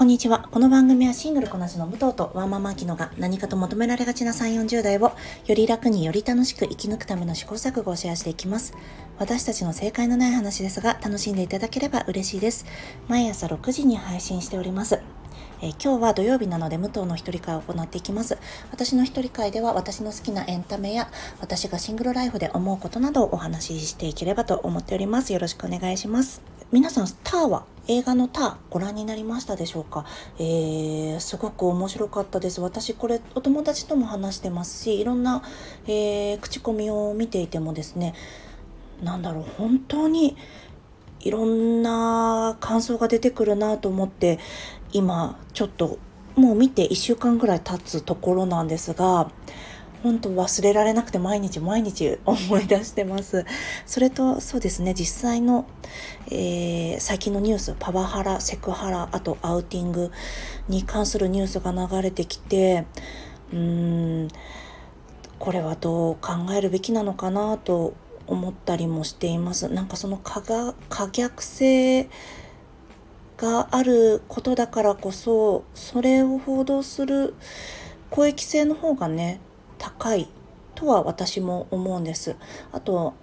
こんにちは。この番組はシングルこなしの武藤とワンママーキノが何かと求められがちな3、40代をより楽により楽しく生き抜くための試行錯誤をシェアしていきます。私たちの正解のない話ですが楽しんでいただければ嬉しいです。毎朝6時に配信しております。え、今日は土曜日なので武藤の一人会を行っていきます。私の一人会では私の好きなエンタメや私がシングルライフで思うことなどをお話ししていければと思っております。よろしくお願いします。皆さん、ターは映画のターご覧になりましたでしょうか、えー、すごく面白かったです。私これお友達とも話してますし、いろんな、えー、口コミを見ていてもですね、なんだろう、本当にいろんな感想が出てくるなと思って今ちょっともう見て1週間ぐらい経つところなんですが本当忘れられなくて毎日毎日思い出してます。それとそうですね実際の、えー、最近のニュースパワハラセクハラあとアウティングに関するニュースが流れてきてうーんこれはどう考えるべきなのかなと思ったりもしています。なんかその可逆性があることだからこそそれを報道する公益性の方がね高いとは私も思うんです。あと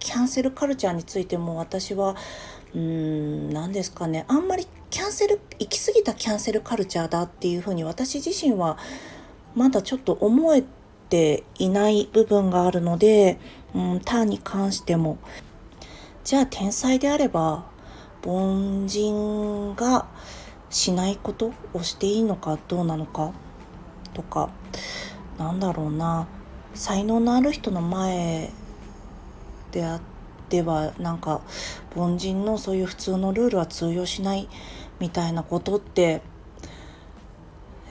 キャンセルカルチャーについても私はうーん何ですかねあんまりキャンセル行き過ぎたキャンセルカルチャーだっていうふうに私自身はまだちょっと思えていない部分があるので、うん、ターンに関してもじゃあ天才であれば凡人がしないことをしていいのかどうなのかとかなんだろうな。才能のある人の前であってはなんか凡人のそういう普通のルールは通用しないみたいなことって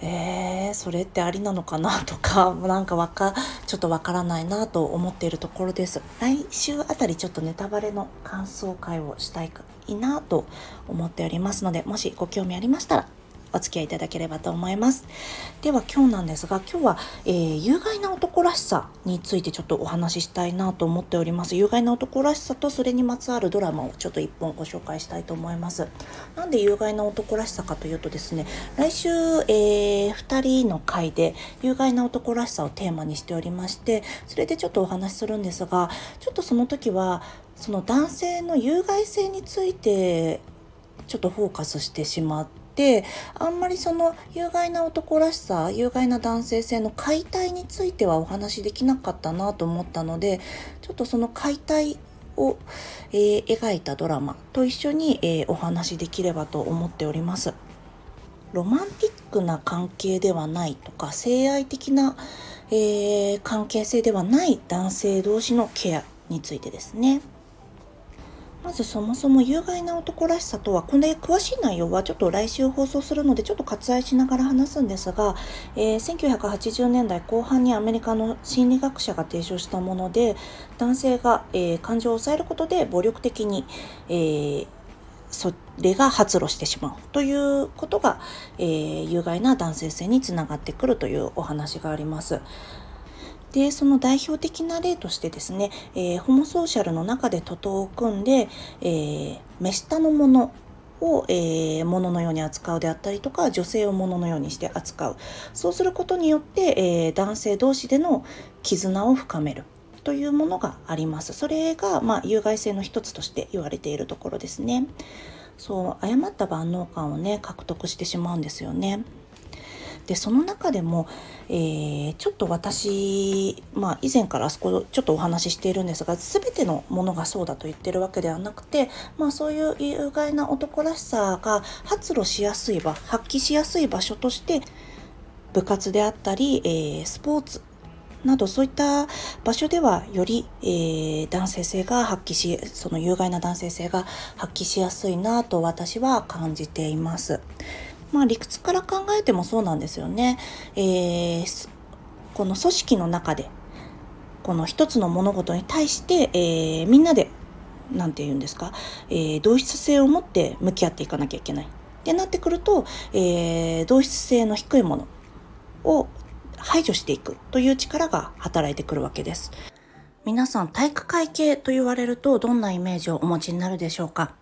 えー、それってありなのかなとかなんかわかちょっとわからないなと思っているところです。来週あたりちょっとネタバレの感想会をしたいなと思っておりますのでもしご興味ありましたらお付き合いいただければと思います。では今日なんですが、今日は、えー、有害な男らしさについてちょっとお話ししたいなと思っております。有害な男らしさとそれにまつわるドラマをちょっと一本ご紹介したいと思います。なんで有害な男らしさかというとですね、来週、えー、2人の回で有害な男らしさをテーマにしておりまして、それでちょっとお話しするんですが、ちょっとその時は、その男性の有害性についてちょっとフォーカスしてしまってあんまりその有害な男らしさ有害な男性性の解体についてはお話できなかったなと思ったのでちょっとその解体を、えー、描いたドラマと一緒に、えー、お話できればと思っております。ロマンティックな関係ではないとか性愛的な、えー、関係性ではない男性同士のケアについてですね。まずそもそも有害な男らしさとは、これ詳しい内容はちょっと来週放送するのでちょっと割愛しながら話すんですが、えー、1980年代後半にアメリカの心理学者が提唱したもので、男性が、えー、感情を抑えることで暴力的に、えーそれが発露してしまうということが、え、有害な男性性につながってくるというお話があります。でその代表的な例としてですね、えー、ホモソーシャルの中で徒党を組んで、えー、目下のものを、えー、物のように扱うであったりとか女性を物のようにして扱う。そうすることによって、えー、男性同士での絆を深める。というものがあります。それが、まあ、有害性の一つとして言われているところですね。そう誤った万能感をね獲得してしまうんですよね。でその中でも、えー、ちょっと私、まあ、以前からあそこちょっとお話ししているんですが全てのものがそうだと言ってるわけではなくて、まあ、そういう有害な男らしさが発露しやすい場発揮しやすい場所として部活であったり、えー、スポーツなどそういった場所ではより、えー、男性性が発揮しその有害な男性性が発揮しやすいなと私は感じています。まあ理屈から考えてもそうなんですよね。えー、この組織の中で、この一つの物事に対して、えー、みんなで、なんて言うんですか、えー、同質性を持って向き合っていかなきゃいけない。ってなってくると、えー、同質性の低いものを排除していくという力が働いてくるわけです。皆さん体育会系と言われるとどんなイメージをお持ちになるでしょうか？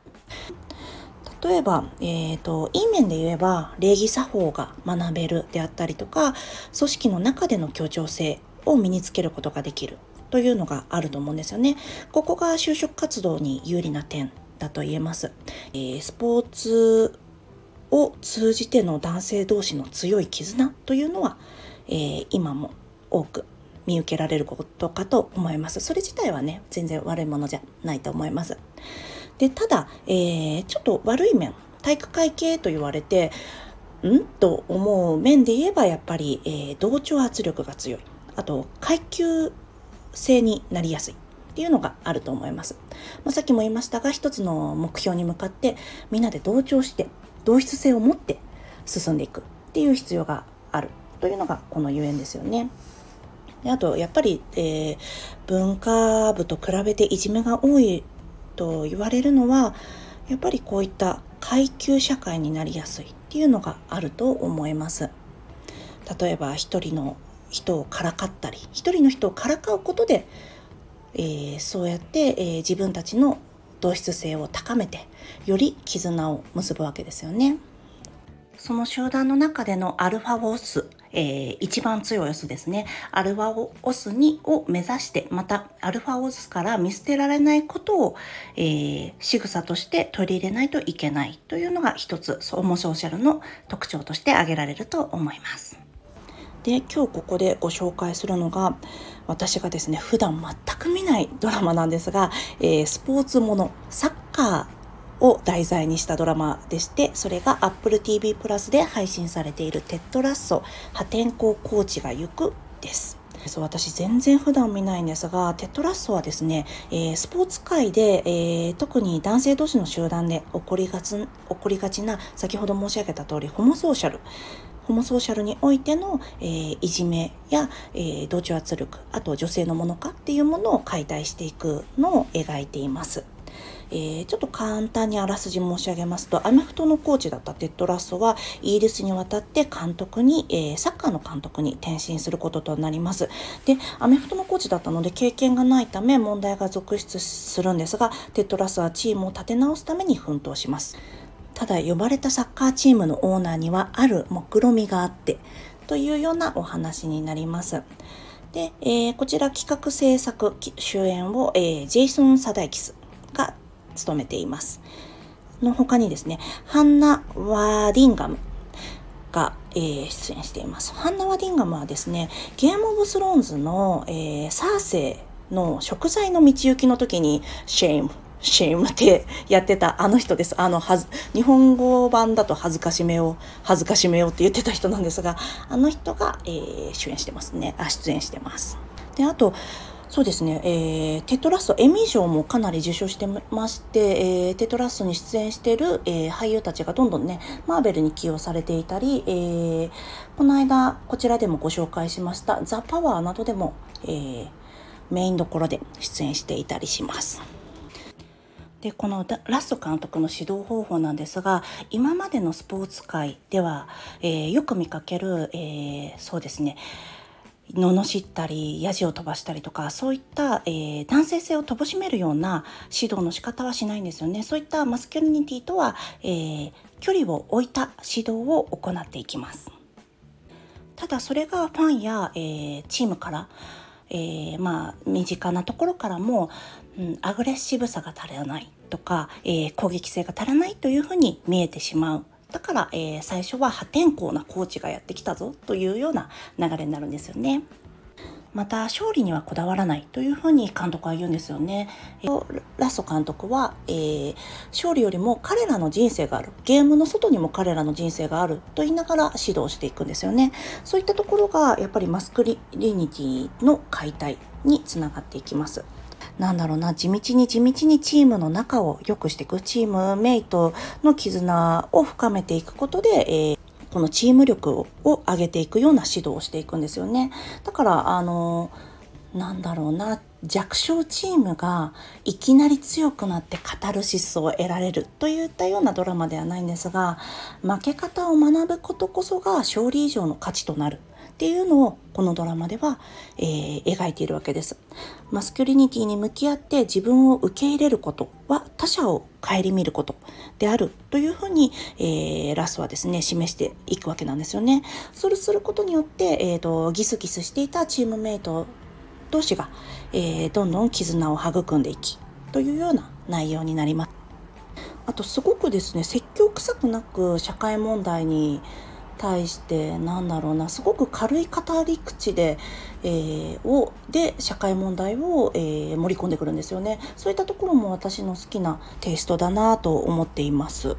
例えば、えーと、いい面で言えば礼儀作法が学べるであったりとか組織の中での協調性を身につけることができるというのがあると思うんですよね。ここが就職活動に有利な点だと言えます。えー、スポーツを通じての男性同士の強い絆というのは、えー、今も多く見受けられることかと思います。それ自体はね、全然悪いものじゃないと思います。で、ただ、えー、ちょっと悪い面、体育会系と言われて、んと思う面で言えば、やっぱり、えー、同調圧力が強い。あと、階級性になりやすい。っていうのがあると思います。まあ、さっきも言いましたが、一つの目標に向かってみんなで同調して同質性を持って進んでいくっていう必要があるというのがこのゆえんですよね。であとやっぱり、えー、文化部と比べていじめが多いと言われるのはやっぱりこういった階級社会になりやすいっていうのがあると思います。例えば一人の人をからかったり一人の人をからかうことで、えー、そうやって、えー、自分たちの同質性を高めてより絆を結ぶわけですよね。その集団の中でのアルファオス、えー、一番強いオスですね。アルファオスにを目指して、またアルファオスから見捨てられないことを、えー、仕草として取り入れないといけないというのが一つ、ソーモソーシャルの特徴として挙げられると思います。で今日ここでご紹介するのが私がですね普段全く見ないドラマなんですが、えー、スポーツものサッカーを題材にしたドラマでしてそれが Apple TV プラスで配信されている「テッドラッソ破天荒コーチが行く」ですそう私全然普段見ないんですがテッド・ラッソはですね、えー、スポーツ界で、えー、特に男性同士の集団で起こりがち起こりがちな先ほど申し上げた通りホモソーシャルホモソーシャルにおいての、えー、いじめや、えー、同調圧力あと女性のもの化っていうものを解体していくのを描いています。えー、ちょっと簡単にあらすじ申し上げますとアメフトのコーチだったテッド・ラッソはイギリスに渡って監督に、えー、サッカーの監督に転身することとなりますでアメフトのコーチだったので経験がないため問題が続出するんですがテッド・ラッソはチームを立て直すために奮闘しますただ呼ばれたサッカーチームのオーナーにはある目論みがあってというようなお話になります。で、えー、こちら企画制作主演を、えー、ジェイソン・サダイキスが務めています。の他にですね、ハンナ・ワーディンガムが、えー、出演しています。ハンナ・ワーディンガムはですね、ゲーム・オブ・スローンズの、えー、サーセイの贖罪の道行きの時に、 shame、shame ってやってたあの人です。あの、はず、日本語版だと恥ずかしめを、恥ずかしめをって言ってた人なんですが、あの人が、えー、主演してますね。あ、出演してます。で、あと、そうですね、えー、テトラスト、エミー賞もかなり受賞してまして、えー、テトラストに出演している、えー、俳優たちがどんどんね、マーベルに起用されていたり、えー、この間、こちらでもご紹介しました、ザ・パワーなどでも、えー、メインどころで出演していたりします。でこのラスト監督の指導方法なんですが今までのスポーツ界では、えー、よく見かける、えー、そうですね罵ったりヤジを飛ばしたりとかそういった、えー、男性性を乏しめるような指導の仕方はしないんですよね。そういったマスキュリニティとは、えー、距離を置いた指導を行っていきます。ただそれがファンや、えー、チームからえー、まあ身近なところからも、うん、アグレッシブさが足らないとか、えー、攻撃性が足らないというふうに見えてしまう。だから、えー、最初は破天荒なコーチがやってきたぞというような流れになるんですよね。また勝利にはこだわらないというふうに監督は言うんですよね。ラスト監督は、えー、勝利よりも彼らの人生があるゲームの外にも彼らの人生があると言いながら指導していくんですよね。そういったところがやっぱりマスクリニティの解体につながっていきます。なんだろうな、地道に地道にチームの中を良くしていく、チームメイトの絆を深めていくことで、えー、このチーム力を上げていくような指導をしていくんですよね。だから、あの、なんだろうな、弱小チームがいきなり強くなってカタルシスを得られるといったようなドラマではないんですが負け方を学ぶことこそが勝利以上の価値となるっていうのをこのドラマでは、えー、描いているわけです。マスキュリニティに向き合って自分を受け入れることは他者を顧みることであるというふうに、えー、ラスはですね示していくわけなんですよね。それすることによって、えーと、ギスギスしていたチームメイト同士が、えー、どんどん絆を育んでいきというような内容になります。あとすごくですね説教臭くなく社会問題に対してなんだろうなすごく軽い語り口で,、えー、をで社会問題を、えー、盛り込んでくるんですよねそういったところも私の好きなテイストだなと思っています。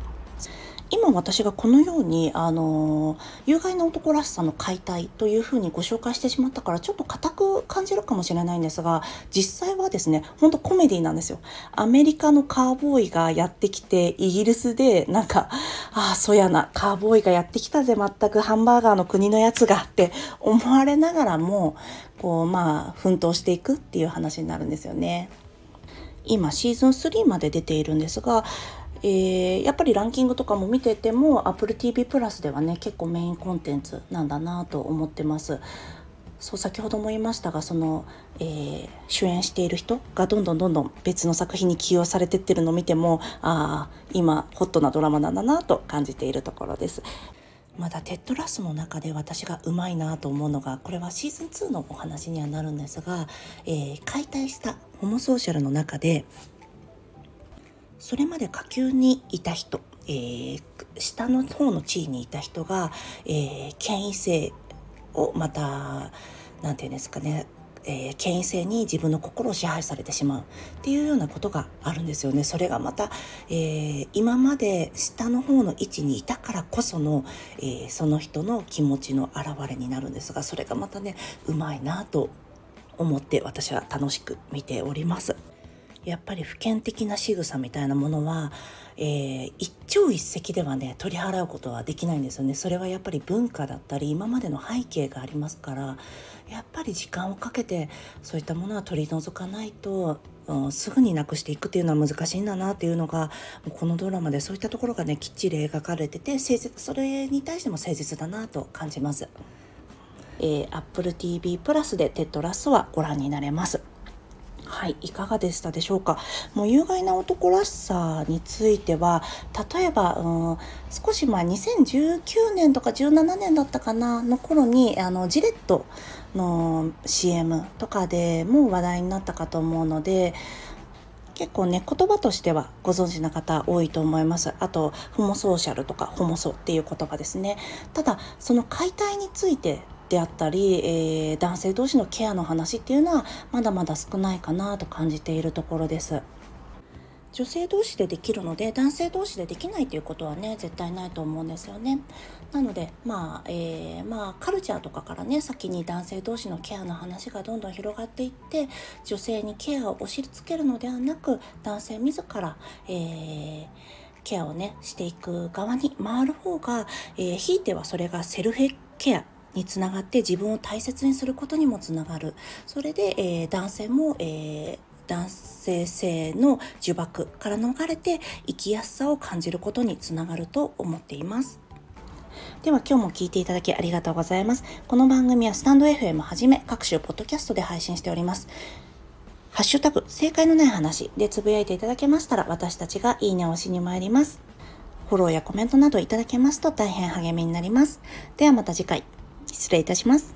今私がこのように、あの、有害な男らしさの解体というふうにご紹介してしまったからちょっと硬く感じるかもしれないんですが実際はですねほんとコメディなんですよ。アメリカのカーボーイがやってきてイギリスでなんかああそやなカーボーイがやってきたぜ全くハンバーガーの国のやつがって思われながらもこうまあ奮闘していくっていう話になるんですよね。今シーズン3まで出ているんですがえー、やっぱりランキングとかも見てても AppleTV プラスではね結構メインコンテンツなんだなと思ってます。そう先ほども言いましたがその、えー、主演している人がどんどんどんどん別の作品に起用されてってるのを見てもああ今ホットなドラマなんだなと感じているところです。まだテッドラスの中で私がうまいなと思うのがこれはシーズン2のお話にはなるんですが、えー、解体したホモソーシャルの中でそれまで下級にいた人、えー、下の方の地位にいた人が、えー、権威性をまた何て言うんですかねえー、権威性に自分の心を支配されてしまうっていうようなことがあるんですよね。それがまた、えー、今まで下の方の位置にいたからこその、えー、その人の気持ちの表れになるんですがそれがまたねうまいなと思って私は楽しく見ております。やっぱり普遍的な仕草みたいなものは、えー、一朝一夕ではね取り払うことはできないんですよねそれはやっぱり文化だったり今までの背景がありますからやっぱり時間をかけてそういったものは取り除かないと、うん、すぐになくしていくっていうのは難しいんだなっていうのがこのドラマでそういったところがねきっちり描かれてて誠実それに対しても誠実だなと感じます。えー、Apple TV プラスでテッドラスはご覧になれます。はい、いかがでしたでしょうか？もう有害な男らしさについては、例えば、うん、少し前、2019年とか17年だったかな、の頃に、あの、ジレットの CM とかでも話題になったかと思うので、結構ね言葉としてはご存知な方多いと思いますあとホモソーシャルとかホモソっていう言葉ですねただその解体についてであったり、えー、男性同士のケアの話っていうのはまだまだ少ないかなと感じているところです。女性同士でできるので男性同士でできないということはね絶対ないと思うんですよね。なのでまあ、えー、まあカルチャーとかからね先に男性同士のケアの話がどんどん広がっていって女性にケアを押し付けるのではなく男性自ら、えー、ケアをねしていく側に回る方が、えー、ひいてはそれがセルフケアにつながって自分を大切にすることにもつながるそれで、えー、男性も、えー、男性性の呪縛から逃れて生きやすさを感じることにつながると思っています。では今日も聞いていただきありがとうございます。この番組はスタンド FM はじめ各種ポッドキャストで配信しております。ハッシュタグ正解のない話でつぶやいていただけましたら私たちがいいねをしに参ります。フォローやコメントなどいただけますと大変励みになります。ではまた次回。失礼いたします。